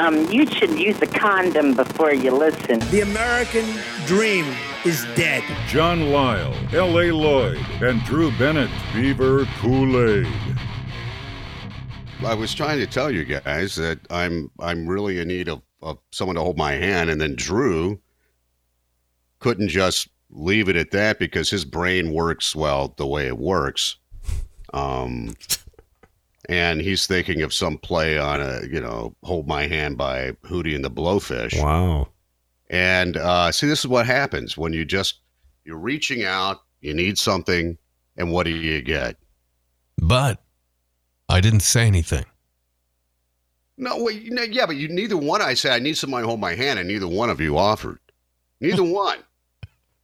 Um, you should use a condom before you listen. The American dream is dead. John Lisle, L.A. Lloyd, and Drew Bennett, Beaver Cool Aid. I was trying to tell you guys that I'm I'm really in need of, of someone to hold my hand, and then Drew couldn't just leave it at that because his brain works well the way it works. Um, and he's thinking of some play on a you know hold my hand by Hootie and the Blowfish. Wow. And uh, see, this is what happens when you just you're reaching out, you need something, and what do you get? But I didn't say anything. No, well, you know, yeah, but you neither one. I said I need somebody to hold my hand, and neither one of you offered. Neither one.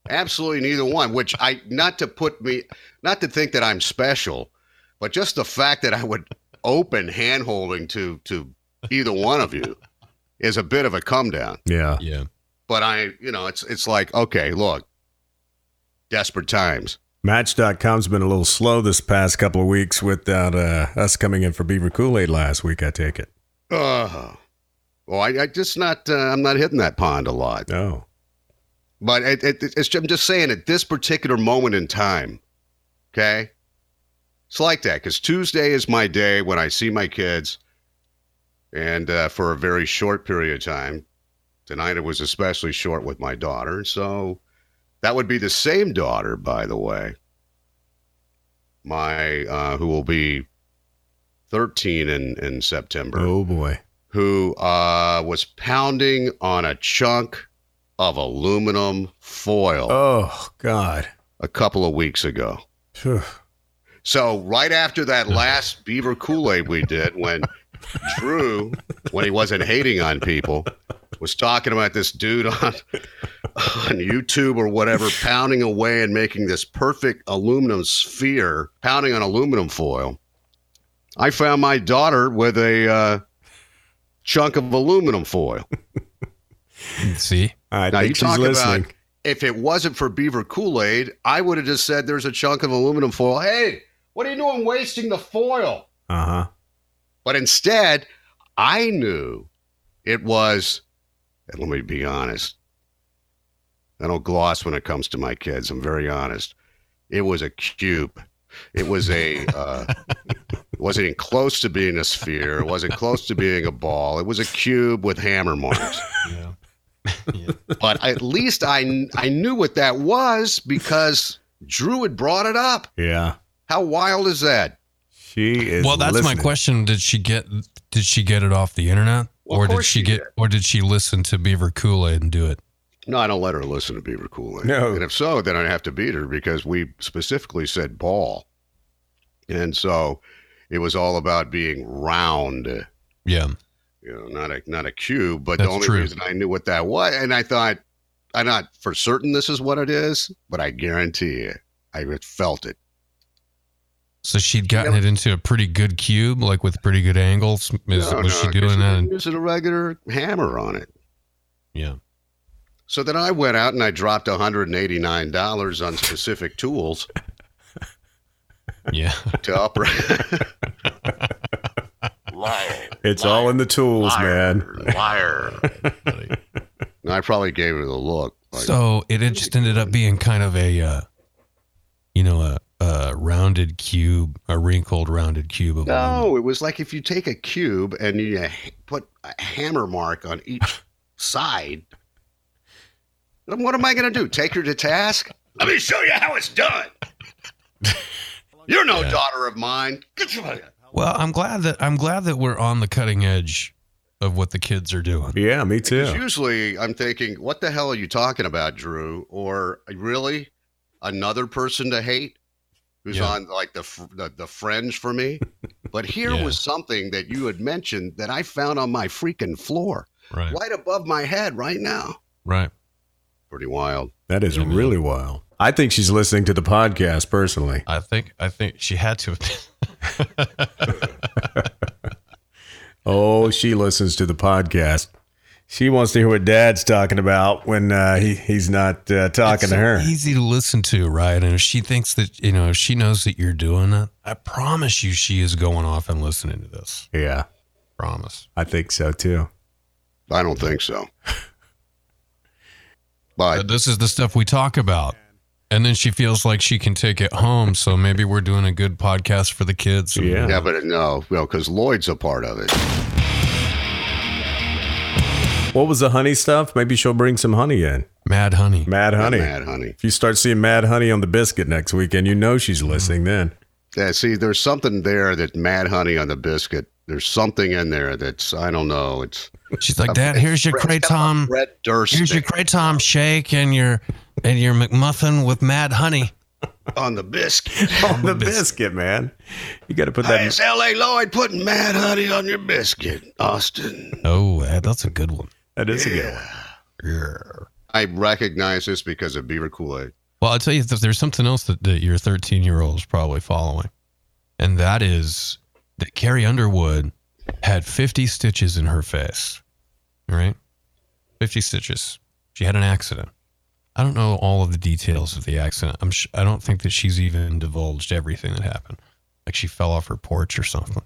Absolutely neither one. Which I not to put me, not to think that I'm special, but just the fact that I would open hand holding to to either one of you is a bit of a come down. Yeah. Yeah. But I, you know, it's it's like okay, look, desperate times. Match.com's been a little slow this past couple of weeks without uh, us coming in for Beaver Cool Aid last week, I take it. Uh, well, I, I just not. Uh, I'm not hitting that pond a lot. No. But it, it, it's, I'm just saying at this particular moment in time, okay? It's like that because Tuesday is my day when I see my kids, and uh, for a very short period of time. Tonight it was especially short with my daughter, so that would be the same daughter, by the way. My uh, who will be 13 in in September Oh, boy. who uh, was pounding on a chunk of aluminum foil Oh, God. a couple of weeks ago. Phew. So right after that last Beaver Cool Aid we did, when Drew, when he wasn't hating on people, was talking about this dude on on YouTube or whatever, pounding away and making this perfect aluminum sphere, pounding on aluminum foil. I found my daughter with a uh, chunk of aluminum foil. See? I Now you she's talk listening. about if it wasn't for Beaver Cool Aid, I would have just said there's a chunk of aluminum foil. Hey, what are you doing wasting the foil? Uh huh. But instead, I knew it was, and let me be honest. I don't gloss when it comes to my kids. I'm very honest. It was a cube. It was a, uh, it wasn't even close to being a sphere. It wasn't close to being a ball. It was a cube with hammer marks. Yeah. But at least I, I knew what that was because Drew had brought it up. Yeah. How wild is that? She is. well, that's listening. my question. Did she get did she get it off the internet? Well, or did she she get did. or did she listen to Beaver Cool-Aid and do it? No, I don't let her listen to Beaver Cool Aid. No. And if so, then I'd have to beat her because we specifically said ball. And so it was all about being round, Yeah. you know, not a not a cube. But That's the only true. reason I knew what that was, and I thought, I'm not for certain this is what it is, but I guarantee you, I felt it. So she'd gotten it into a pretty good cube, like with pretty good angles. Is, No, was no, she 'cause doing that? was Using a regular hammer on it. yeah. So then I went out and I dropped $189 on specific tools Yeah. to up. It's all in the tools, man. Liar. And I probably gave her the look. Like, so it just ended up being kind of a, uh, you know, a, a rounded cube, a wrinkled rounded cube of aluminum. no, it was like if you take a cube and you put a hammer mark on each side. Then what am I going to do? Take her to task? Let me show you how it's done. You're no Yeah. daughter of mine. Get your- Well, I'm glad that I'm glad that we're on the cutting edge of what the kids are doing. Yeah, me Because too. usually I'm thinking, what the hell are you talking about, Drew? Or really another person to hate who's Yeah. on like the, the the fringe for me? But here Yeah. was something that you had mentioned that I found on my freaking floor, Right. right above my head right now. Right. Pretty wild. That is Yeah, man. really wild. I think she's listening to the podcast personally. I think I think she had to. Oh, she listens to the podcast. She wants to hear what Dad's talking about when uh, he he's not uh, talking It's to her. Easy to listen to, right? And if she thinks that you know, if she knows that you're doing it, I promise you, she is going off and listening to this. Yeah, Promise. I think so too. I don't think so. But But this is the stuff we talk about. And then she feels like she can take it home. So maybe we're doing a good podcast for the kids. Yeah. yeah, but no, well, because Lloyd's a part of it. What was the honey stuff? Maybe she'll bring some honey in. Mad honey. Mad honey. Mad honey. If you start seeing mad honey on the biscuit next weekend, you know she's listening then. Yeah, see, there's something there that mad honey on the biscuit. There's something in there that's I don't know. It's She's like, Dad, here's your Fred- Kratom. Fred Durst Here's your Kratom shake and your and your McMuffin with mad honey. on the biscuit. On the biscuit. biscuit, man. You got to put Hey, that. it's L.A. Lloyd putting mad honey on your biscuit, Austin. Oh, that's a good one. That is a good one. Yeah. I recognize this because of Beaver Cool Aid. Well, I'll tell you, that there's something else that, that your 13 year old is probably following. And that is that Carrie Underwood had 50 stitches in her face. All right? 50 stitches. She had an accident. I don't know all of the details of the accident. I'm sh- I don't think that she's even divulged everything that happened. Like she fell off her porch or something.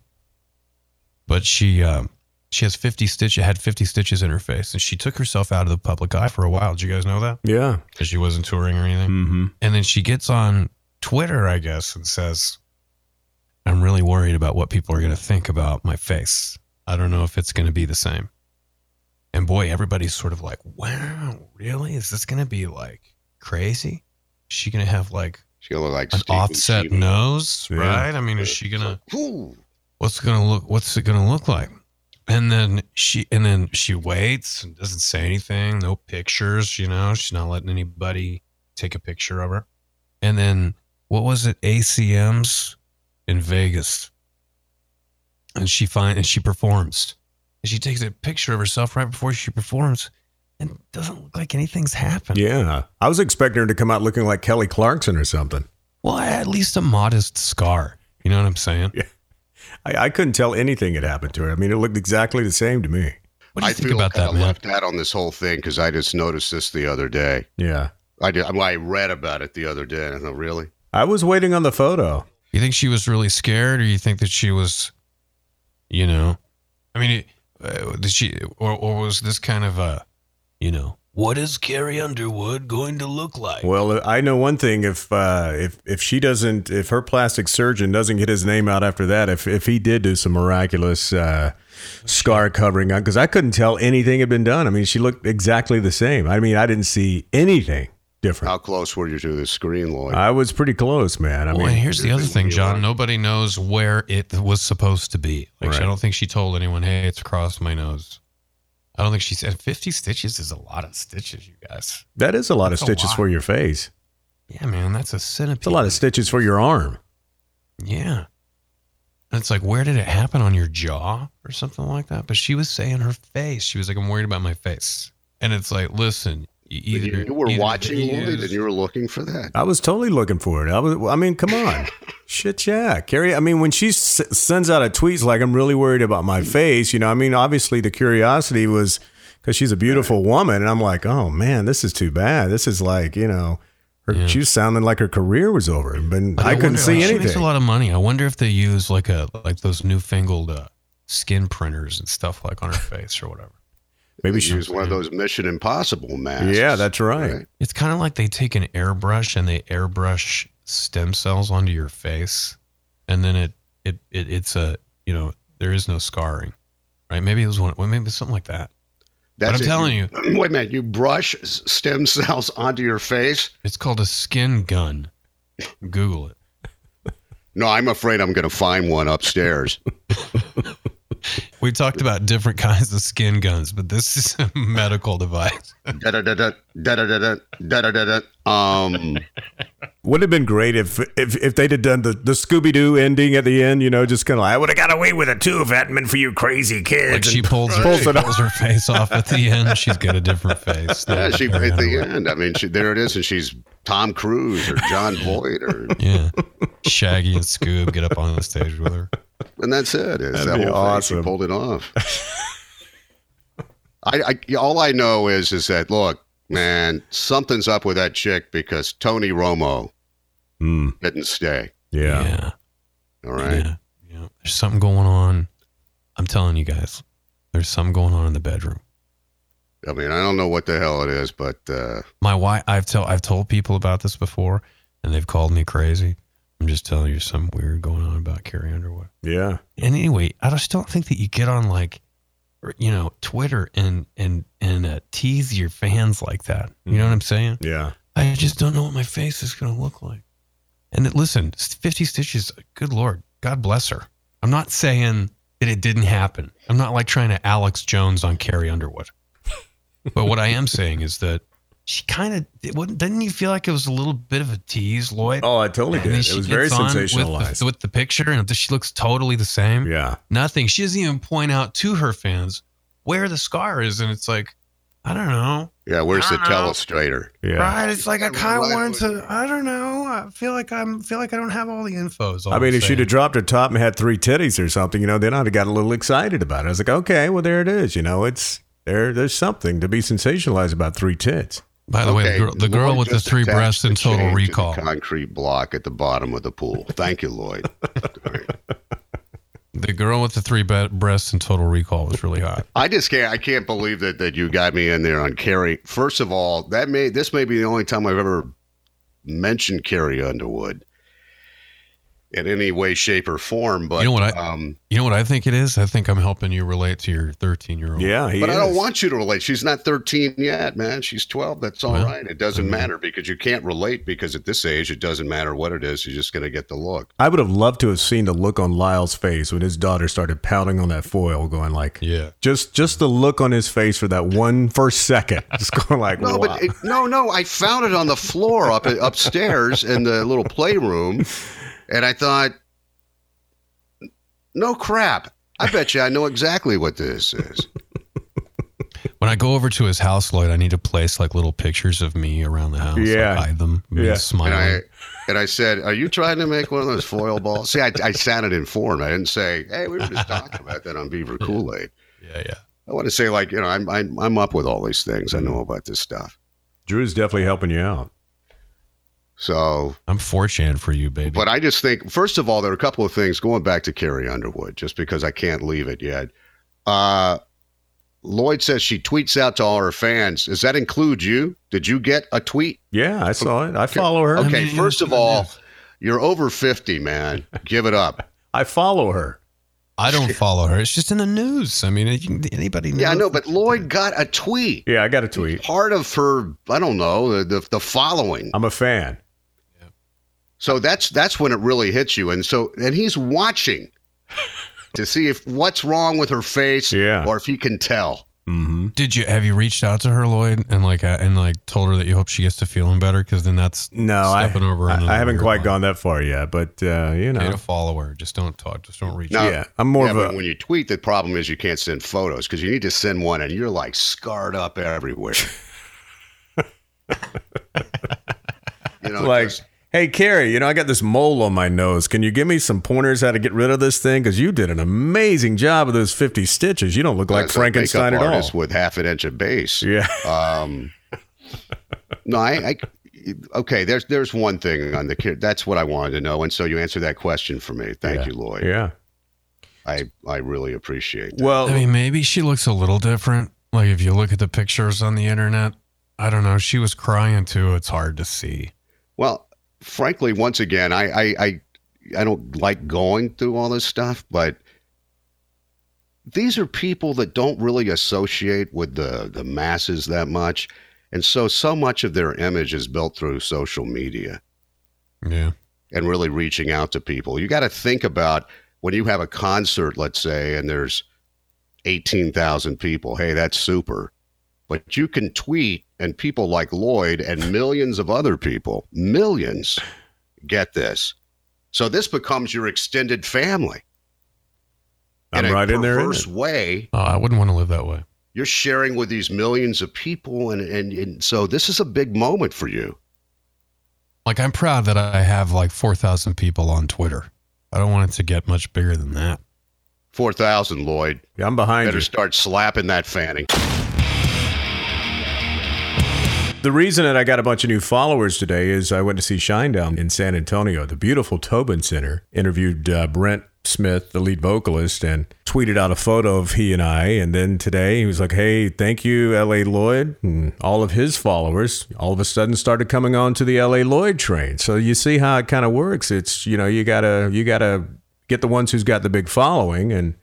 But she um, she has 50 stitches had 50 stitches in her face and she took herself out of the public eye for a while. Did you guys know that? Yeah. Because she wasn't touring or anything. Mm-hmm. And then she gets on Twitter, I guess, and says, I'm really worried about what people are going to think about my face. I don't know if it's going to be the same. And boy, everybody's sort of like, wow, really? Is this going to be like crazy? Is she going to have like She look like an Steve offset Buscemi. nose, Yeah. right? I mean, is she going to, what's going to look, what's it going to look like? And then she, and then she waits and doesn't say anything, no pictures, you know, she's not letting anybody take a picture of her. And then what was it? ACMs in Vegas. And she find and she performs. And she takes a picture of herself right before she performs and doesn't look like anything's happened. Yeah. I was expecting her to come out looking like Kelly Clarkson or something. Well, at least a modest scar. You know what I'm saying? I, I couldn't tell anything had happened to her. I mean, it looked exactly the same to me. What do you I think feel about that, of man? left out on this whole thing because I just noticed this the other day. Yeah. I did. I read about it the other day. And I thought, really? I was waiting on the photo. You think she was really scared, or you think that she was, you know, I mean, uh, did she, or, or was this kind of a, you know, what is Carrie Underwood going to look like? Well, I know one thing. If uh, if if she doesn't, if her plastic surgeon doesn't get his name out after that, if if he did do some miraculous uh, scar covering on, because I couldn't tell anything had been done. I mean, she looked exactly the same. I mean, I didn't see anything different. How close were you to the screen, Lloyd? I was pretty close, man. I well, mean, here's the other thing, John. are. Nobody knows where it was supposed to be. Like, Right. I don't think she told anyone, "Hey, it's across my nose." I don't think she said 50 stitches is a lot of stitches, you guys. that is a lot That's of stitches lot. for your face. Yeah, man, that's a centipede. It's a lot of stitches for your arm. Yeah. And it's like, where did it happen on your jaw or something like that? But she was saying her face. She was like, I'm worried about my face. And it's like, listen, either you were either watching he Lloyd is- and you were looking for that. I was totally looking for it. I was. I mean, come on, shit, yeah, Carrie. I mean, when she s- sends out a tweet like, "I'm really worried about my face," you know, I mean, obviously the curiosity was because she's a beautiful woman, and I'm like, oh man, this is too bad. This is like, you know, her, Yeah. she was sounding like her career was over, but But I, couldn't wonder, see like, She makes a lot of money. I wonder if they use like a like those newfangled uh, skin printers and stuff like on her face or whatever. Maybe They she. use one of those Mission Impossible masks. Yeah, that's right. It's kind of like they take an airbrush and they airbrush stem cells onto your face, and then it it, it it's a you know there is no scarring, right? Maybe it was one. Well, maybe it's something like that. That's I'm it. telling you. Wait a minute. You brush stem cells onto your face? It's called a skin gun. Google it. No, I'm afraid I'm going to find one upstairs. We talked about different kinds of skin guns, but this is a medical device. Da-da-da-da, da-da-da-da, da-da-da-da. Um, Would have been great if if, if they'd have done the, the Scooby Doo ending at the end. You know, just kind of like, I would have got away with it too if it hadn't been for you crazy kids. Like she pulls her, pulls she it pulls her face off at the end. She's got a different face. yeah, she Carrie at the Underwood. end. I mean, she, there it is, and she's Tom Cruise or Jon Voight, or Yeah. Shaggy and Scoob get up on the stage with her. And that's it. It's That'd that be whole awesome. thing. Pulled it off. I, I all I know is is that look, man, something's up with that chick because Tony Romo Hmm, didn't stay. yeah. Yeah. All right. Yeah. yeah. There's something going on. I'm telling you guys, there's something going on in the bedroom. I mean, I don't know what the hell it is, but uh, My wife, I've tell, I've told people about this before, and they've called me crazy. I'm just telling you something weird going on about Carrie Underwood. Yeah. And anyway, I just don't think that you get on like, you know, Twitter and and and uh, tease your fans like that. You know what I'm saying? Yeah. I just don't know what my face is going to look like. And it, listen, 50 stitches, good Lord, God bless her. I'm not saying that it didn't happen. I'm not like trying to Alex Jones on Carrie Underwood. but what I am saying is that she kind of didn't you feel like it was a little bit of a tease, Lloyd? Oh, I totally And did. then It was very gets sensationalized. with the, with the picture, and she looks totally the same. yeah. Nothing. She doesn't even point out to her fans where the scar is, and it's like, I don't know. yeah, where's the I know. telestrator? Yeah. Right? It's like I kind of wanted to. I don't know. I feel like I'm feel like I don't have all the info. is all I mean, I'm if she'd have dropped her top and had three titties or something, you know, then I'd have got a little excited about it. I was like, okay, well, there it is. You know, it's there. There's something to be sensationalized about three tits. By the way, the girl, the girl with the three breasts in Total chain to Recall. concrete block at the bottom of the pool. Thank you, Lloyd. Right. The girl with the three be- breasts in Total Recall was really hot. I just can't. I can't believe that that you got me in there on Carrie. First of all, that may this may be the only time I've ever mentioned Carrie Underwood in any way, shape, or form. But You know what I- um, You know what I think it is? I think I'm helping you relate to your 13 year old. Yeah, he but is. I don't want you to relate. She's not 13 yet, man. She's 12. That's all right. Well, It doesn't I mean- matter because you can't relate because at this age, it doesn't matter what it is. You're just going to get the look. I would have loved to have seen the look on Lisle's face when his daughter started pounding on that foil, going like, Yeah. just just the look on his face for that one first second, just going like, No, wow. but it, no, no. I found it on the floor up upstairs in the little playroom, and I thought, no crap. I bet you I know exactly what this is. When I go over to his house, Lloyd, I need to place like little pictures of me around the house. like, Yeah. hide them. Me Yeah. And smiling. I and I said, "Are you trying to make one of those foil balls?" See, I, I sounded informed. I didn't say, "Hey, we were just talking about that on Beaver Cool Aid." yeah, yeah. I want to say, like, you know, I'm I'm, I'm up with all these things. I know about this stuff. Drew's definitely helping you out. So I'm 4chan for you, baby. But I just think, first of all, there are a couple of things going back to Carrie Underwood, just because I can't leave it yet. Uh, Lloyd says she tweets out to all her fans. Does that include you? Did you get a tweet? Yeah, I saw it. I follow her. Okay, mean, first of all, you're over 50, man. Give it up. I follow her. I don't follow her. It's just in the news. I mean, anybody knows. Yeah, I know, but Lloyd got a tweet. Yeah, I got a tweet. Part of her, I don't know, the, the, the following. I'm a fan. So that's that's when it really hits you. And so and he's watching to see if what's wrong with her face Yeah. or if he can tell. Mm-hmm. Did you have you reached out to her, Lloyd, and like uh, and like told her that you hope she gets to feeling better? Because then that's No, I, over. I, I haven't quite line. gone that far yet, but uh, you know, Okay to follow her. Just don't talk. Just don't reach. No. out. yeah, I'm more yeah, of but a when you tweet, the problem is you can't send photos because you need to send one and you're like scarred up everywhere. you know, like, just- hey Carrie, you know, I got this mole on my nose. Can you give me some pointers how to get rid of this thing? Because you did an amazing job of those 50 stitches. You don't look like as a Frankenstein at makeup all. artist with half an inch of base. Yeah, Um, no, I, I okay. There's there's one thing on the kid. That's what I wanted to know, and so you answered that question for me. Thank Yeah. you, Lloyd. yeah. I I really appreciate that. Well, I mean, maybe she looks a little different. Like if you look at the pictures on the internet, I don't know. She was crying too. It's hard to see. Well, frankly, once again, I, I, I, I don't like going through all this stuff, but these are people that don't really associate with the, the masses that much. And so, so much of their image is built through social media Yeah. and really reaching out to people. You got to think about when you have a concert, let's say, and there's 18,000 people. Hey, that's super. But you can tweet, and people like Lloyd and millions of other people, millions, get this. So this becomes your extended family. I'm in a right in there. in perverse way, Oh, I wouldn't want to live that way. you're sharing with these millions of people, and, and and so this is a big moment for you. Like I'm proud that I have like four thousand people on Twitter. I don't want it to get much bigger than that. Four thousand, Lloyd. Yeah, I'm behind you. Better you. start slapping that fanning. The reason that I got a bunch of new followers today is I went to see Shinedown in San Antonio, the beautiful Tobin Center. Interviewed uh, Brent Smith, the lead vocalist, and tweeted out a photo of he and I. And then today he was like, "Hey, thank you, L.A. Lloyd," and all of his followers all of a sudden started coming on to the L.A. Lloyd train. So you see how it kind of works. It's you know you gotta you gotta get the ones who's got the big following, and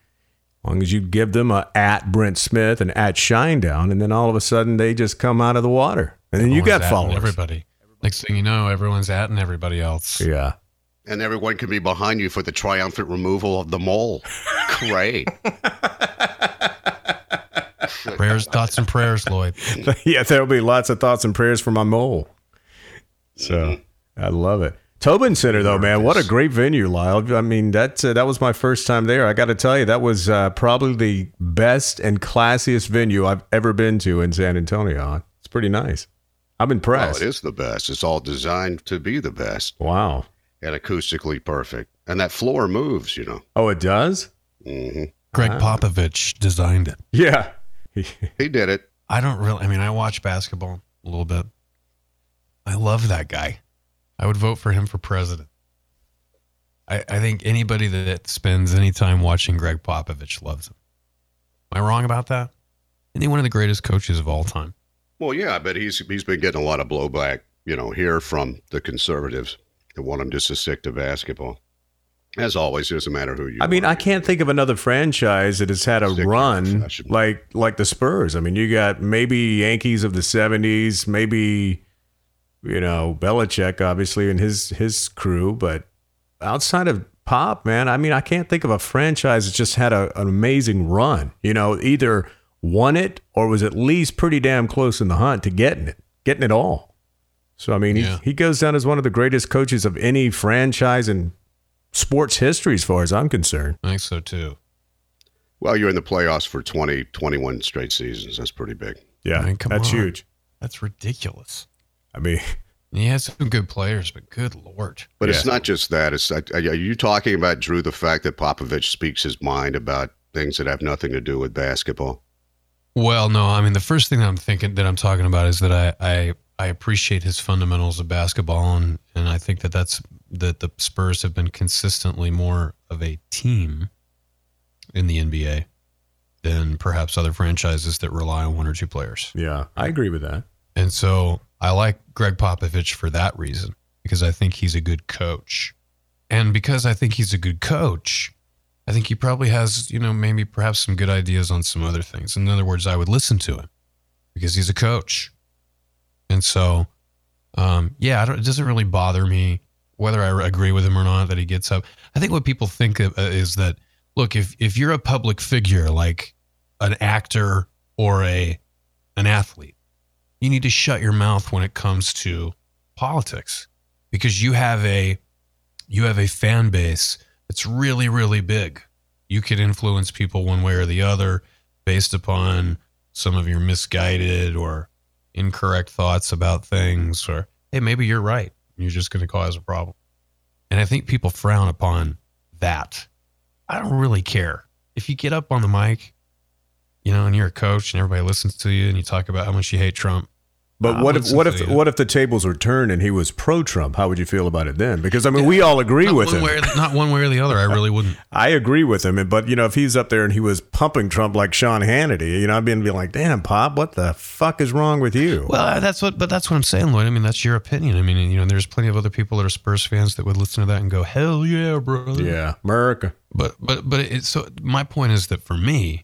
long as you give them a at Brent Smith and at Shinedown, and then all of a sudden they just come out of the water, and then you got atting followers. Everybody. Next thing you know, everyone's at and everybody else. Yeah. And everyone can be behind you for the triumphant removal of the mole. Great. Prayers, thoughts, and prayers, Lloyd. yeah, there'll be lots of thoughts and prayers for my mole. So mm-hmm. I love it. Tobin Center, though, man, what a great venue, Lisle. I mean, that uh, that was my first time there. I got to tell you, that was uh, probably the best and classiest venue I've ever been to in San Antonio. It's pretty nice. I'm Well, impressed. it is the best. It's all designed to be the best Wow. and acoustically perfect. And that floor moves, you know. Oh, it does? hmm Gregg Popovich designed it. Yeah. He did it. I don't really. I mean, I watch basketball a little bit. I love that guy. I would vote for him for president. I, I think anybody that spends any time watching Gregg Popovich loves him. Am I wrong about that? Isn't he one of the greatest coaches of all time? Well, yeah, I bet he's he's been getting a lot of blowback, you know, here from the conservatives that want him just to stick to basketball. As always, it doesn't matter who you. I mean, are. I can't think of another franchise that has had a Stick run like like the Spurs. I mean, you got maybe Yankees of the '70s, maybe you know Belichick, obviously, and his his crew, but outside of Pop, man, I mean, I can't think of a franchise that just had a, an amazing run. You know, either won it or was at least pretty damn close in the hunt to getting it, getting it all. So I mean, Yeah. he, he goes down as one of the greatest coaches of any franchise in sports history, as far as I'm concerned. I think so too. Well, you're in the playoffs for 20, 21 straight seasons. That's pretty big. Yeah, I mean, come that's on. huge. That's ridiculous. I mean, he has some good players, but good lord. But it's not just that. It's are are you talking about Drew the fact that Popovich speaks his mind about things that have nothing to do with basketball? Well, no, I mean the first thing that I'm thinking that I'm talking about is that I I, I appreciate his fundamentals of basketball, and and I think that that's that the Spurs have been consistently more of a team in the NBA than perhaps other franchises that rely on one or two players. yeah, I agree with that. And so I like Gregg Popovich for that reason because I think he's a good coach. And because I think he's a good coach, I think he probably has, you know, maybe perhaps some good ideas on some other things. In other words, I would listen to him because he's a coach. And so, um, yeah, it doesn't really bother me whether I agree with him or not that he gets up. I think what people think of, uh, is that, look, if, if you're a public figure like an actor or a an athlete, you need to shut your mouth when it comes to politics because you have a you have a fan base that's really really big. You could influence people one way or the other based upon some of your misguided or incorrect thoughts about things or hey maybe you're right. You're just going to cause a problem. And i think people frown upon that. I don't really care. If you get up on the mic you know and you're a coach and everybody listens to you and you talk about how much you hate trump But I what if what if you. what if the tables were turned and he was pro Trump? How would you feel about it then? Because I mean, we all agree with him. Way not one way or the other. I really wouldn't. I agree with him, but you know, if he's up there and he was pumping Trump like Sean Hannity, you know, I'd be, be like, "Damn, Pop, what the fuck is wrong with you?" Well, uh, that's what, but that's what I'm saying, Lloyd. I mean, that's your opinion. I mean, you know, there's plenty of other people that are Spurs fans that would listen to that and go, "Hell yeah, brother." yeah, America. But but but it's so. My point is that for me,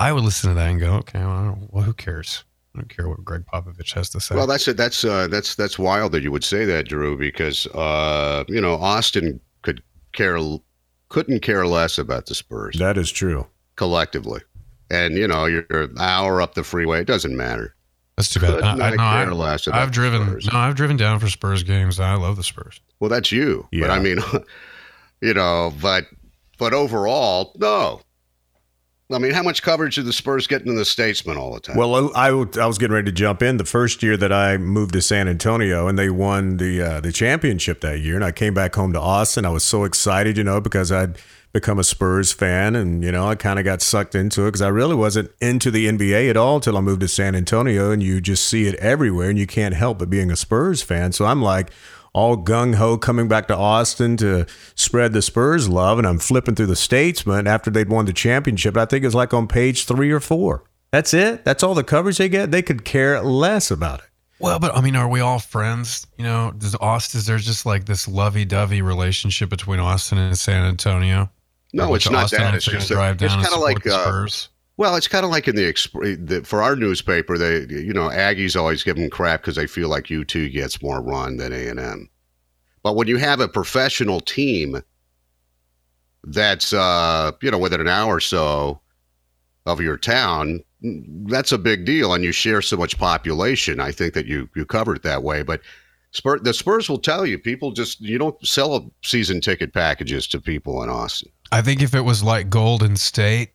I would listen to that and go, "Okay, well, I don't, well who cares? I don't care what Gregg Popovich has to say." Well, that's it. That's uh, that's that's wild that you would say that, Drew, because uh, you know Austin could care couldn't care less about the Spurs That is true. collectively, and you know you're an hour up the freeway. It doesn't matter. that's too bad. I, I, no, care I, less about I've driven. Spurs. No, I've driven down for Spurs games. I love the Spurs. Well, that's you. But Yeah. I mean, you know, but but overall, no. I mean, how much coverage did the Spurs getting in the Statesman all the time? Well, I, I was getting ready to jump in the first year that I moved to San Antonio, and they won the uh, the championship that year. And I came back home to Austin. I was so excited, you know, because I'd become a Spurs fan, and you know, I kind of got sucked into it because I really wasn't into the NBA at all till I moved to San Antonio, and you just see it everywhere, and you can't help but being a Spurs fan. So I'm like. All gung ho coming back to Austin to spread the Spurs love. And I'm flipping through the Statesman after they'd won the championship. I think it's like on page three or four. That's it. That's all the coverage they get. They could care less about it. Well, but I mean, are we all friends? You know, does Austin, is there just like this lovey dovey relationship between Austin and San Antonio? No, it's not Austin that. It's to just drive it's down and kind of support like the uh, Spurs. Well, it's kind of like in the, the for our newspaper. They, you know, Aggies always give them crap because they feel like UT gets more run than A and M. But when you have a professional team that's, uh, you know, within an hour or so of your town, that's a big deal, and you share so much population. I think that you you cover it that way, but. The Spurs will tell you people just you don't sell season ticket packages to people in Austin. I think if it was like Golden State,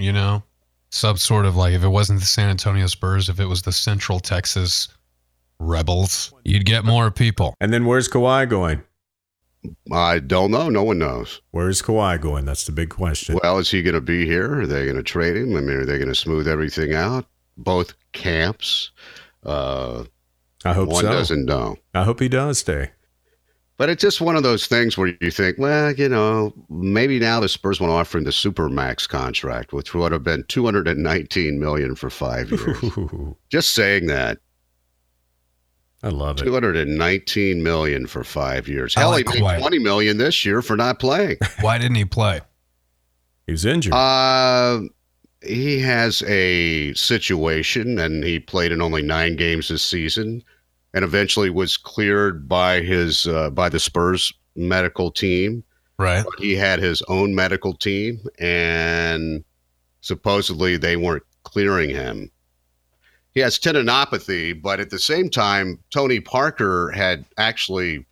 you know, some sort of like if it wasn't the San Antonio Spurs, if it was the Central Texas Rebels, you'd get more people. And then where's Kawhi going? I don't know. No one knows. Where's Kawhi going? That's the big question. Well, is he going to be here? Are they going to trade him? I mean, are they going to smooth everything out? Both camps. Uh, I hope one so. doesn't know. I hope he does stay. But it's just one of those things where you think, well, you know, maybe now the Spurs want to offer him the supermax contract, which would have been 219 million for five years. Ooh, just saying that, I love it. 219 million for five years. I Hell, like he made Kawhi. 20 million this year for not playing. Why didn't he play? He was injured. Uh, he has a situation, and he played in only nine games this season, and eventually was cleared by his uh, by the Spurs medical team. Right. But he had his own medical team, and supposedly they weren't clearing him. He has tendinopathy, but at the same time, Tony Parker had actually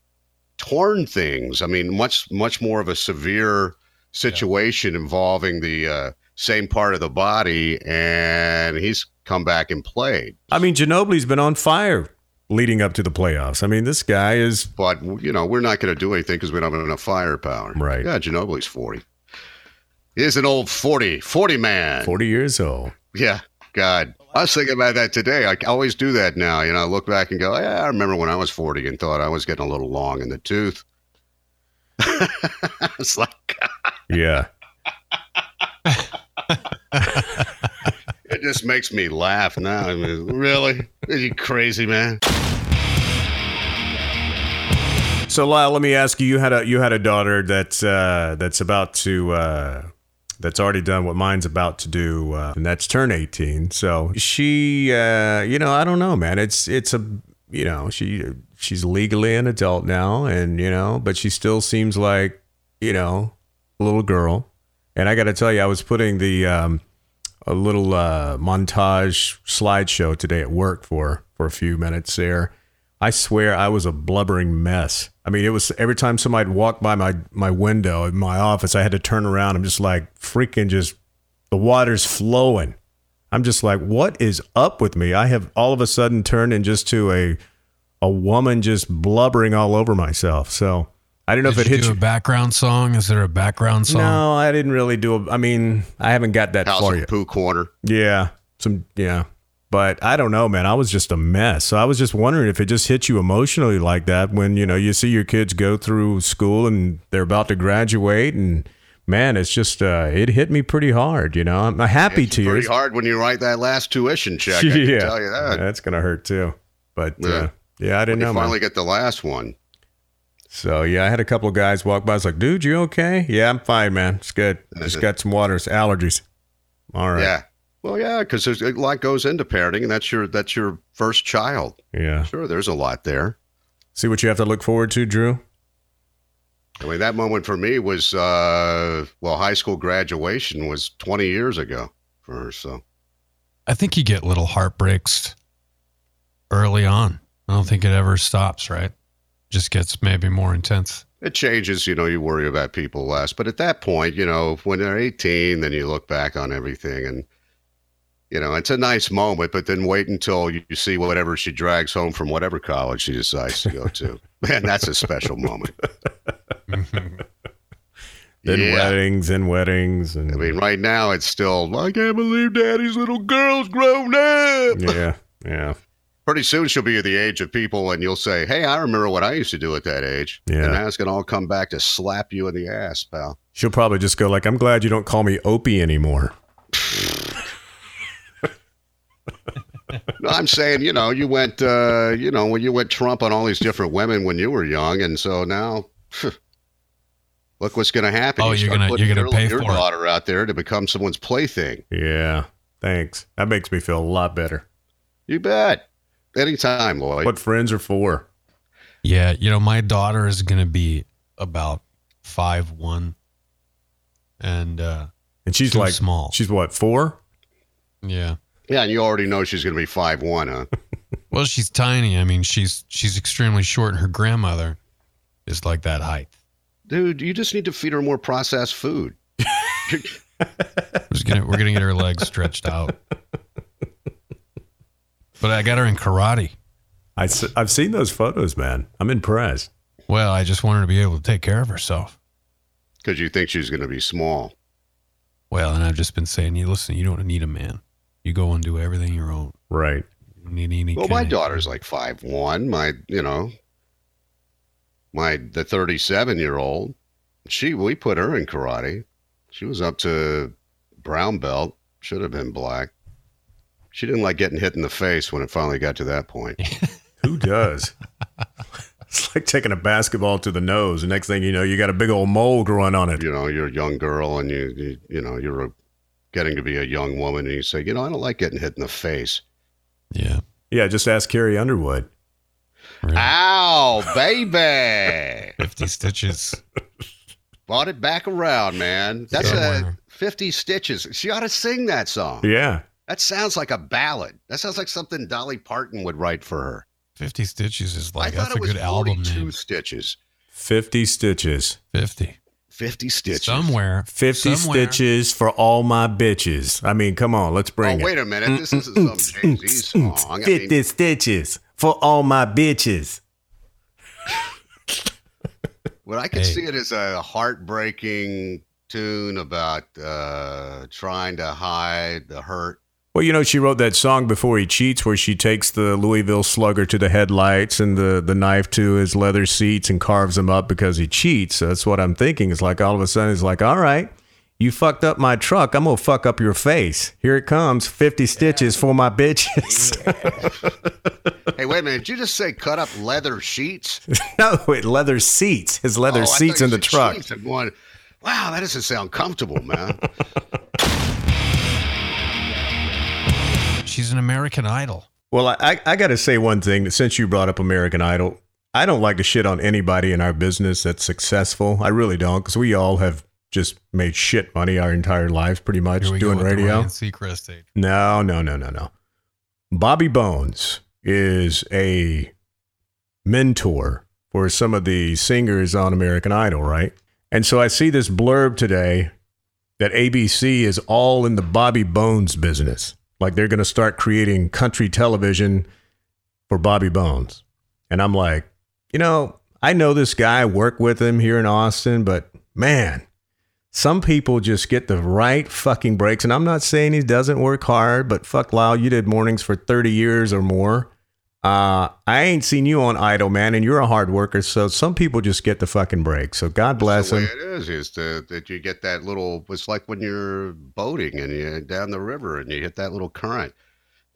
torn things. I mean, much much more of a severe situation involving the uh, same part of the body, and he's come back and played. I mean, Ginobili's been on fire leading up to the playoffs. I mean, this guy is But you know, we're not going to do anything because we don't have enough firepower. Right. Yeah, Ginobili's forty. He's an old 40, 40 man. 40 years old. Yeah. God. I was thinking about that today. I always do that now. You know, I look back and go, yeah, I remember when I was 40 and thought I was getting a little long in the tooth. it's like, Yeah. it just makes me laugh now. I mean, really? Are you crazy, man? So Lisle, let me ask you: you had a you had a daughter that's uh, that's about to uh, that's already done what mine's about to do, uh, and that's turn eighteen. So she, uh, you know, I don't know, man. It's it's a you know she she's legally an adult now, and you know, but she still seems like you know a little girl. And I got to tell you, I was putting the um, a little uh, montage slideshow today at work for for a few minutes there. I swear I was a blubbering mess. I mean, it was every time somebody walked by my my window in my office, I had to turn around. I'm just like freaking just the water's flowing. I'm just like, what is up with me? I have all of a sudden turned into just to a a woman just blubbering all over myself. So I don't know Did if it hit you hits do you. a background song? Is there a background song? No, I didn't really do a. I mean, I haven't got that House far of yet. Pooh Corner. Yeah, some yeah, but I don't know, man. I was just a mess. So I was just wondering if it just hit you emotionally like that when you know you see your kids go through school and they're about to graduate, and man, it's just uh, it hit me pretty hard. You know, I'm happy to you It's to pretty hard when you write that last tuition check. I can tell you that. that's gonna hurt too. But yeah, Yeah. uh, yeah I didn't When you know. man. finally get the last one. So yeah, I had a couple of guys walk by. I was like, "Dude, you okay?" Yeah, I'm fine, man. It's good. Just got some water. It's allergies. All right. Yeah. Well, yeah, because there's a lot goes into parenting, and that's your that's your first child. Yeah. Sure, there's a lot there. See what you have to look forward to, Drew. I mean, that moment for me was uh, well, high school graduation was 20 years ago for her. So I think you get little heartbreaks early on. I don't think it ever stops, right? Just gets maybe more intense. it changes. You know, you worry about people less, but at that point, you know, when they're 18, then you look back on everything and. You know, it's a nice moment, but then wait until you see whatever she drags home from whatever college she decides to go to. Man, that's a special moment. Then Yeah. weddings and weddings and I mean, right now it's still, I can't believe daddy's little girl's grown up. yeah, yeah. Pretty soon she'll be at the age of people, and you'll say, "Hey, I remember what I used to do at that age." Yeah. and that's gonna all come back to slap you in the ass, pal. She'll probably just go like, "I'm glad you don't call me Opie anymore." No, I'm saying, you know, you went, uh, you know, when you went Trump on all these different women when you were young, and so now, look what's going to happen. Oh, You you're gonna- you're gonna your, pay your for it. daughter out there to become someone's plaything. Yeah, thanks. That makes me feel a lot better. You bet. Anytime, Lloyd. What friends are for? Yeah, you know, my daughter is going to be about five one, and uh, And she's like small. She's what four? yeah. Yeah, and you already know she's going to be five one, huh? Well, she's tiny. I mean, she's she's extremely short, and her grandmother is like that height. Dude, you just need to feed her more processed food. We're just gonna we're gonna get her legs stretched out. But I got her in karate. I, have seen those photos, man. I'm impressed. Well, I just want her to be able to take care of herself. Because you think she's going to be small. Well, and I've just been saying, you listen, you don't need a man. You go and do everything your own. Right. You don't need any. Well, my of- daughter's like five one. My, you know, my the thirty seven year old. She we put her in karate. She was up to brown belt. Should have been black. She didn't like getting hit in the face when it finally got to that point. Who does? it's like taking a basketball to the nose. The next thing you know, you got a big old mole growing on it. You know, you're a young girl and you you, you know you're a, getting to be a young woman, and you say, you know, I don't like getting hit in the face. Yeah. Yeah, just ask Carrie Underwood. Really. Ow, baby! Fifty stitches. Brought it back around, man. That's a fifty stitches. She ought to sing that song. Yeah. That sounds like a ballad. That sounds like something Dolly Parton would write for her. Fifty stitches is like I thought that's a it was good album 42 name. stitches. 50 stitches. Fifty. 50 stitches. Somewhere. 50 somewhere- stitches for all my bitches. I mean, come on, let's Oh, bring it. Oh, wait a minute. This isn't some Jay Z song. I 50 mean, stitches for all my bitches. well, I can Hey. see it as a heartbreaking tune about uh, trying to hide the hurt. Well, you know, she wrote that song before he cheats, where she takes the Louisville Slugger to the headlights and the, the knife to his leather seats and carves him up because he cheats. So that's what I'm thinking. It's like all of a sudden, he's like, all right, you fucked up my truck. I'm going to fuck up your face. Here it comes 50 stitches for my bitches. Hey, wait a minute. Did you just say cut up leather sheets? no, wait, leather seats. His leather Oh, seats in the truck. Going, wow, that doesn't sound comfortable, man. She's an American Idol. Well, I, I got to say one thing. Since you brought up American Idol, I don't like to shit on anybody in our business that's successful. I really don't, because we all have just made shit money our entire lives, pretty much, doing go with the radio. Seacrest. No, no, no, no, no. Bobby Bones is a mentor for some of the singers on American Idol, right? And so I see this blurb today that ABC is all in the Bobby Bones business. Like they're going to start creating country television for Bobby Bones. And I'm like, you know, I know this guy, work with him here in Austin, but man, some people just get the right fucking breaks. And I'm not saying he doesn't work hard, but fuck Lisle, you did mornings for 30 years or more. Uh, I ain't seen you on Idol, man, and you're a hard worker. So some people just get the fucking break. So God bless the way it is is the, that you get that little. It's like when you're boating and you down the river and you hit that little current.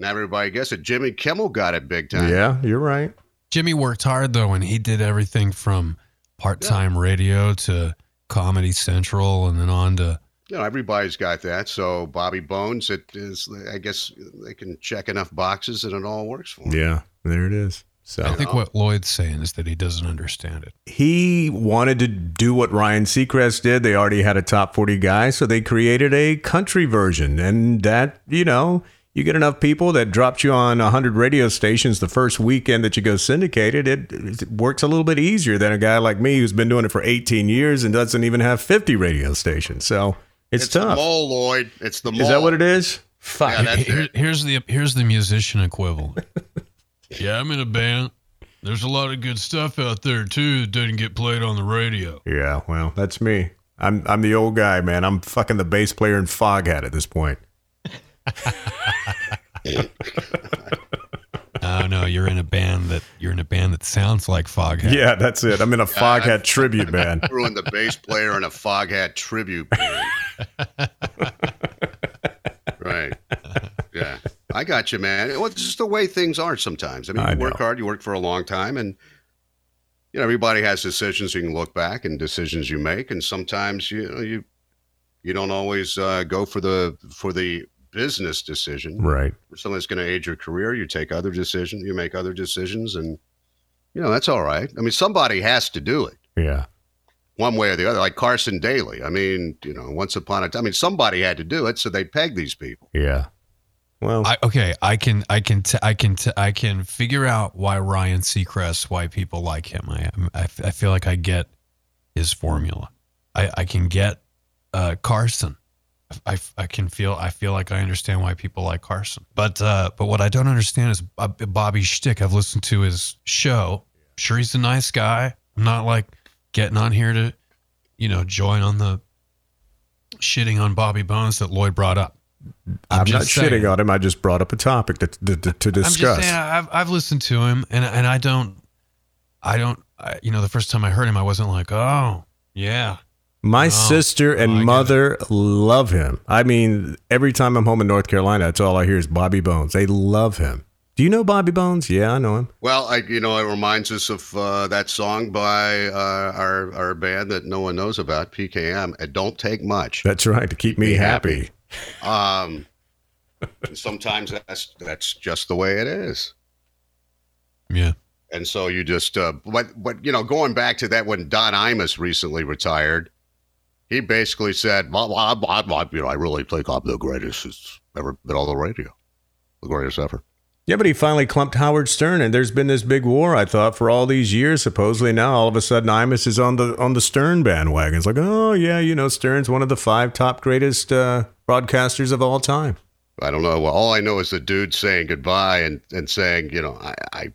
Now everybody gets it. Jimmy Kimmel got it big time. Yeah, you're right. Jimmy worked hard though, and he did everything from part-time radio to Comedy Central, and then on to You know, everybody's got that. So Bobby Bones, it is. I guess they can check enough boxes and it all works for them. Yeah, there it is. So I think what Lloyd's saying is that he doesn't understand it. he wanted to do what Ryan Seacrest did. They already had a top 40 guy, so they created a country version. And that, you know, you get enough people that dropped you on 100 radio stations the first weekend that you go syndicated, it, it works a little bit easier than a guy like me who's been doing it for 18 years and doesn't even have 50 radio stations. So it's, It's the tough. mole, Lloyd. It's the mole. Is that what it is? Fuck. Yeah, Here- here's the here's the musician equivalent. Yeah, I'm in a band. There's a lot of good stuff out there too that doesn't get played on the radio. Yeah, well, that's me. I'm I'm the old guy, man. I'm fucking the bass player in Foghat at this point. Oh no, you're in a band that you're in a band that sounds like Foghat. Yeah, that's it. I'm in a Foghat tribute band. Threw in the bass player in a Foghat tribute band. I got you, man. Well, it's just the way things are sometimes. I mean, I you work know. hard, you work for a long time, and you know everybody has decisions you can look back and decisions you make, and sometimes you know, you you don't always uh, go for the for the business decision. Right. For something that's going to aid your career, you take other decisions, you make other decisions, and you know that's all right. I mean, somebody has to do it Yeah. one way or the other, like Carson Daly. I mean, you know, once upon a time, I mean, somebody had to do it, so they pegged these people. Yeah. Well, I, okay, I can, I can, t- I can, t- I can figure out why Ryan Seacrest, why people like him. I, I, I feel like I get his formula. I, I can get uh, Carson. I, I can feel, I feel like I understand why people like Carson. But, uh, but what I don't understand is Bob- Bobby Shtick. I've listened to his show. Sure, he's a nice guy. I'm not like getting on here to, you know, join on the shitting on Bobby Bones that Lloyd brought up. I'm, not saying. shitting on him. I just brought up a topic to, to, to, to I'm discuss. just saying, I've I've listened to him, and and I don't, I don't, I, you know, the first time I heard him, I wasn't like, oh yeah, My Oh, sister and oh, mother love him. I mean, every time I'm home in North Carolina, that's all I hear is Bobby Bones. They love him. Do you know Bobby Bones? Yeah, I know him. Well, I, you know, it reminds us of uh, that song by uh, our our band that no one knows about, PKM. It don't take much. That's right. To keep me happy. happy. Um, sometimes that's that's just the way it is. yeah. And so you just, uh, but, but, you know, going back to that when Don Imus recently retired, he basically said, well, well, I, I, you know, I really think I'm the greatest that's ever been on the radio, the greatest ever. Yeah, but he finally clumped Howard Stern, and there's been this big war. I thought for all these years, supposedly now all of a sudden Imus is on the on the Stern bandwagon. It's like, oh yeah, you know, Stern's one of the five top greatest uh, broadcasters of all time. I don't know. Well, all I know is the dude saying goodbye and, and saying, you know, I, I,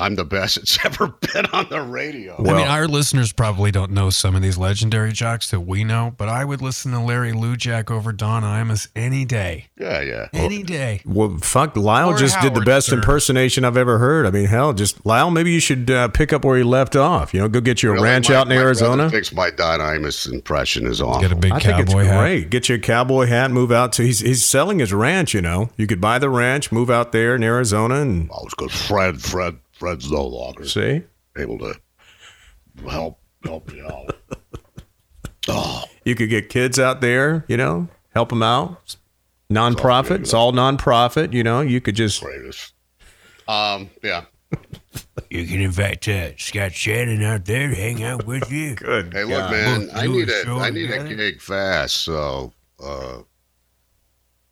I'm the best it's ever been on the radio. I mean, our listeners probably don't know some of these legendary jocks that we know, but I would listen to Larry Lujack over Don Imus any day, Yeah, yeah. any day. Well, fuck, Lisle Or just did the best Stern. impersonation I've ever heard. I mean, hell, just Lisle, maybe you should uh, pick up where he left off. You know, go get you a Really, ranch my- out in my Arizona. Thinks my Don Imus impression is awful. Get a big I think it's cowboy hat. great. Get you a cowboy hat, move out to. He's he's selling his ranch. You know, you could buy the ranch, move out there in Arizona, and I was good. Fred, Fred, Fred's no longer see. able to help help you out. Oh, You could get kids out there. You know, help them out. Nonprofit. It's all nonprofit. You know, you could just. greatest. Um, yeah. You can invite uh, Scott Shannon out there to hang out with you. Good. Hey, look, God. man, We'll I need a a show I need a gig fast. So, uh,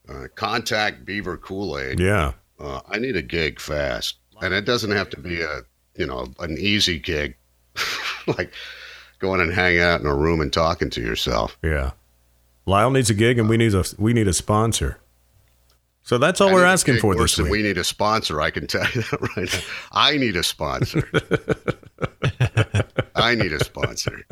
uh, contact Beaver Cool Aid. Yeah. Uh, I need a gig fast, and it doesn't have to be a you know an easy gig, like going and hanging out in a room and talking to yourself. Yeah. Lisle needs a gig, and we need a we need a sponsor. So that's all I we're asking for this week. We need a sponsor. I can tell you that right now. I need a sponsor. I need a sponsor.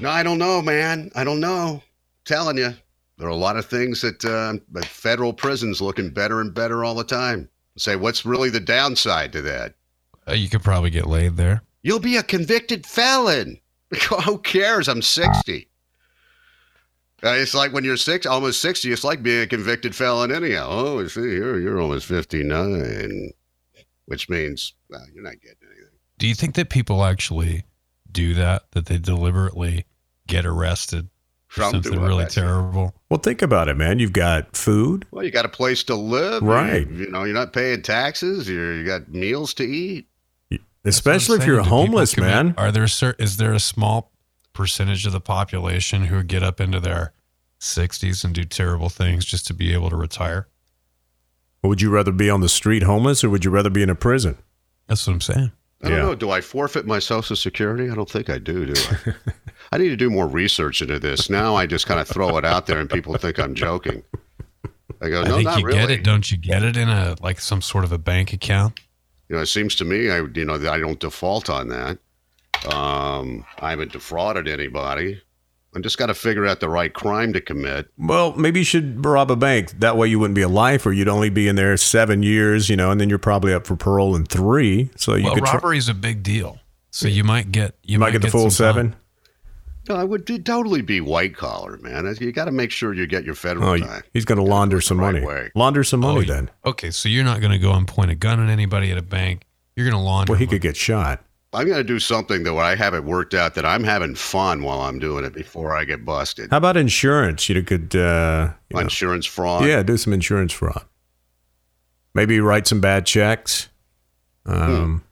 No, I don't know, man. I don't know. telling you, there are a lot of things that uh, federal prisons looking better and better all the time. Say, what's really the downside to that? Uh, you could probably get laid there. You'll be a convicted felon. Who cares? I'm 60. Uh, it's like when you're six, almost 60, it's like being a convicted felon anyhow. Oh, see, you're, you're almost 59, which means well, you're not getting anything. Do you think that people actually do that? That they deliberately get arrested something really that. terrible? Well, think about it, man. You've got food. Well, you got a place to live. Right. You, you know, you're not paying taxes. You're, you got meals to eat. Especially if you're what Do homeless, commit- man. Are there cer- is there a small percentage of the population who get up into their 60s and do terrible things just to be able to retire? Would you rather be on the street homeless or would you rather be in a prison? That's what I'm saying. I don't Yeah. know. Do I forfeit my Social Security? I don't think I do, do I? I need to do more research into this. Now I just kind of throw it out there and people think I'm joking. I go, I no, think not you really. get it. Don't you get it in a like some sort of a bank account? You know, it seems to me, I you know, that I don't default on that. Um, I haven't defrauded anybody. I just got to figure out the right crime to commit. Well, maybe you should rob a bank. That way you wouldn't be a lifer. You'd only be in there seven years, you know, and then you're probably up for parole in three. So you well, could try, robbery is a big deal. So you might get you, you might get the full seven. time. Seven. No, I would do- totally be white collar, man. You got to make sure you get your federal Oh, time. he's going to launder some the right money. way. Launder some money Oh, then. Okay, so you're not going to go and point a gun at anybody at a bank. You're going to launder. Well, he money. could get shot. I'm going to do something though. I have it worked out that I'm having fun while I'm doing it before I get busted. How about insurance? You could, uh, you know, Insurance fraud. yeah, do some insurance fraud. Maybe write some bad checks. Um,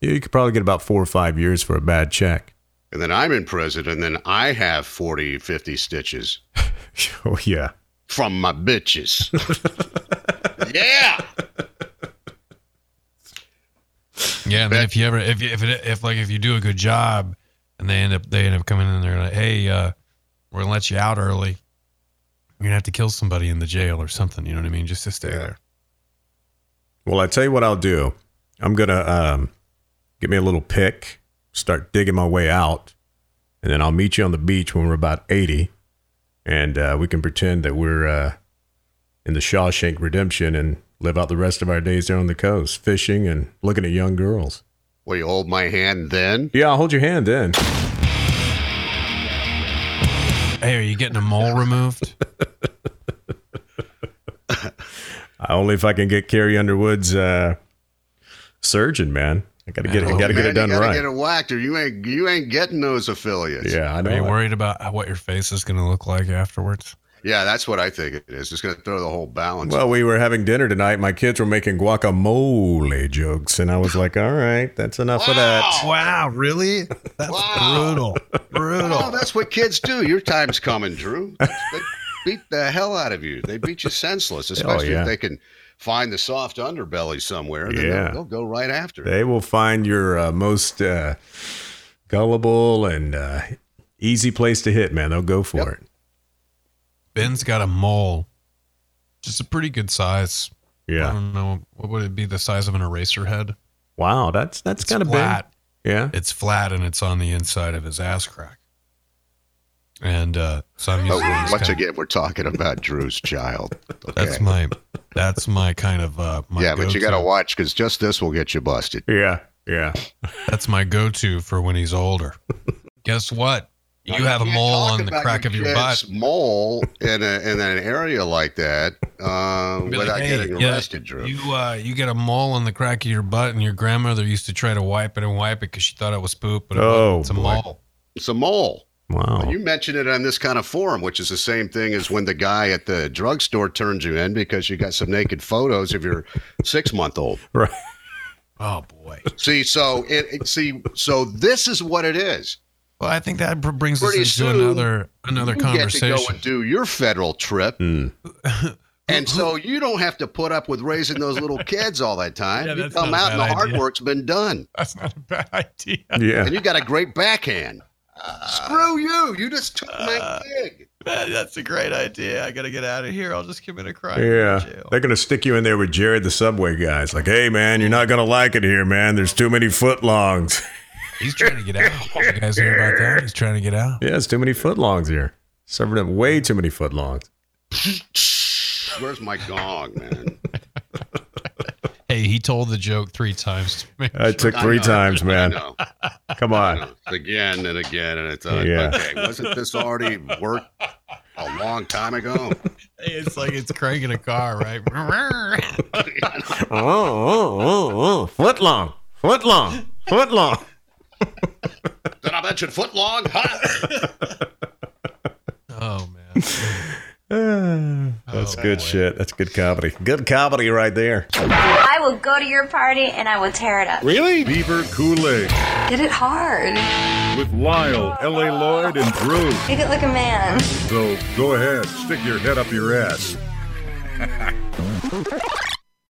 yeah, you could probably get about four or five years for a bad check. And then I'm in prison, and then I have 40, 50 stitches Oh yeah. from my bitches. yeah. Yeah, and then if you ever if you, if it, if like if you do a good job and they end up they end up coming in and they're like, hey, uh, we're gonna let you out early. You're gonna have to kill somebody in the jail or something. You know what I mean? Just to stay there. Well, I tell you what I'll do. I'm gonna um, get me a little pick, start digging my way out, and then I'll meet you on the beach when we're about eighty, and uh, we can pretend that we're uh, in the Shawshank Redemption and live out the rest of our days there on the coast, fishing and looking at young girls. Will you hold my hand then? Yeah, I'll hold your hand then. Hey, are you getting a mole removed? Only if I can get Carrie Underwood's uh, surgeon, man. I gotta get it. Oh, Gotta get it done you gotta right. Get it whacked, or you ain't you ain't getting those affiliates. yeah, I Are you worried about what your face is gonna look like afterwards? yeah, that's what I think it is. It's going to throw the whole balance. Well, we were having dinner tonight. My kids were making guacamole jokes, and I was like, "All right, that's enough of that." Wow, really? That's Wow. brutal. Brutal. Well, that's what kids do. Your time's coming, Drew. They beat the hell out of you. They beat you senseless, oh, especially Oh, yeah. if they can find the soft underbelly somewhere. Then Yeah. they'll, they'll go right after. They will find your uh, most uh, gullible and uh, easy place to hit, man. They'll go for Yep. it. Ben's got a mole, just a pretty good size. Yeah, I don't know what would it be the size of an eraser head. Wow, that's that's kind of big. Yeah. It's flat and it's on the inside of his ass crack. And uh, so I'm Oh, using this once kind- again, we're talking about Drew's child. Okay. That's my that's my kind of uh, my yeah, but you got to watch because just this will get you busted. Yeah. Yeah. That's my go-to for when he's older. Guess what? You have a mole on the about crack of your butt. Mole in, a, in an area like that uh, Be like, without "Hey, getting yeah, arrested, Drew. You uh, you get a mole on the crack of your butt, and your grandmother used to try to wipe it and wipe it because she thought it was poop, but it Oh, it's a boy. mole. it's a mole. Wow. You mentioned it on this kind of forum, which is the same thing as when the guy at the drugstore turns you in because you got some naked photos of your six month old. right. Oh boy. See, so it, it- see, so this is what it is. Well, I think that brings Pretty us into soon, another another you get to go and do your federal trip. Mm. And so you don't have to put up with raising those little kids all that time. Yeah, you come out and the bad hard idea. work's been done. That's not a bad idea. Yeah. And you got a great backhand. Screw you. You just took Uh, my gig. that's a great idea. I got to get out of here. I'll just commit a crime. Yeah. They're going to stick you in there with Jared the Subway guys. Like, hey, man, you're not going to like it here, man. There's too many footlongs. He's trying to get out. You guys hear about that? He's trying to get out. yeah, it's too many footlongs here. Serving up way too many footlongs. Where's my gong, man? Hey, he told the joke three times. To make I took I three know, times, man. Come on. Again and again, and it's uh, Yeah. okay. Wasn't this already worked a long time ago? It's like it's cranking a car, right? Oh, oh, oh, oh. Footlong. Footlong. Footlong. Did I mention foot long? Huh? oh man. That's Oh, good boy. shit. That's good comedy. Good comedy right there. I will go to your party and I will tear it up. Really? Beaver Cool-Aid Hit it hard. with Lisle, L.A. Lloyd, and Drew. Make it like a man. So go ahead, stick your head up your ass.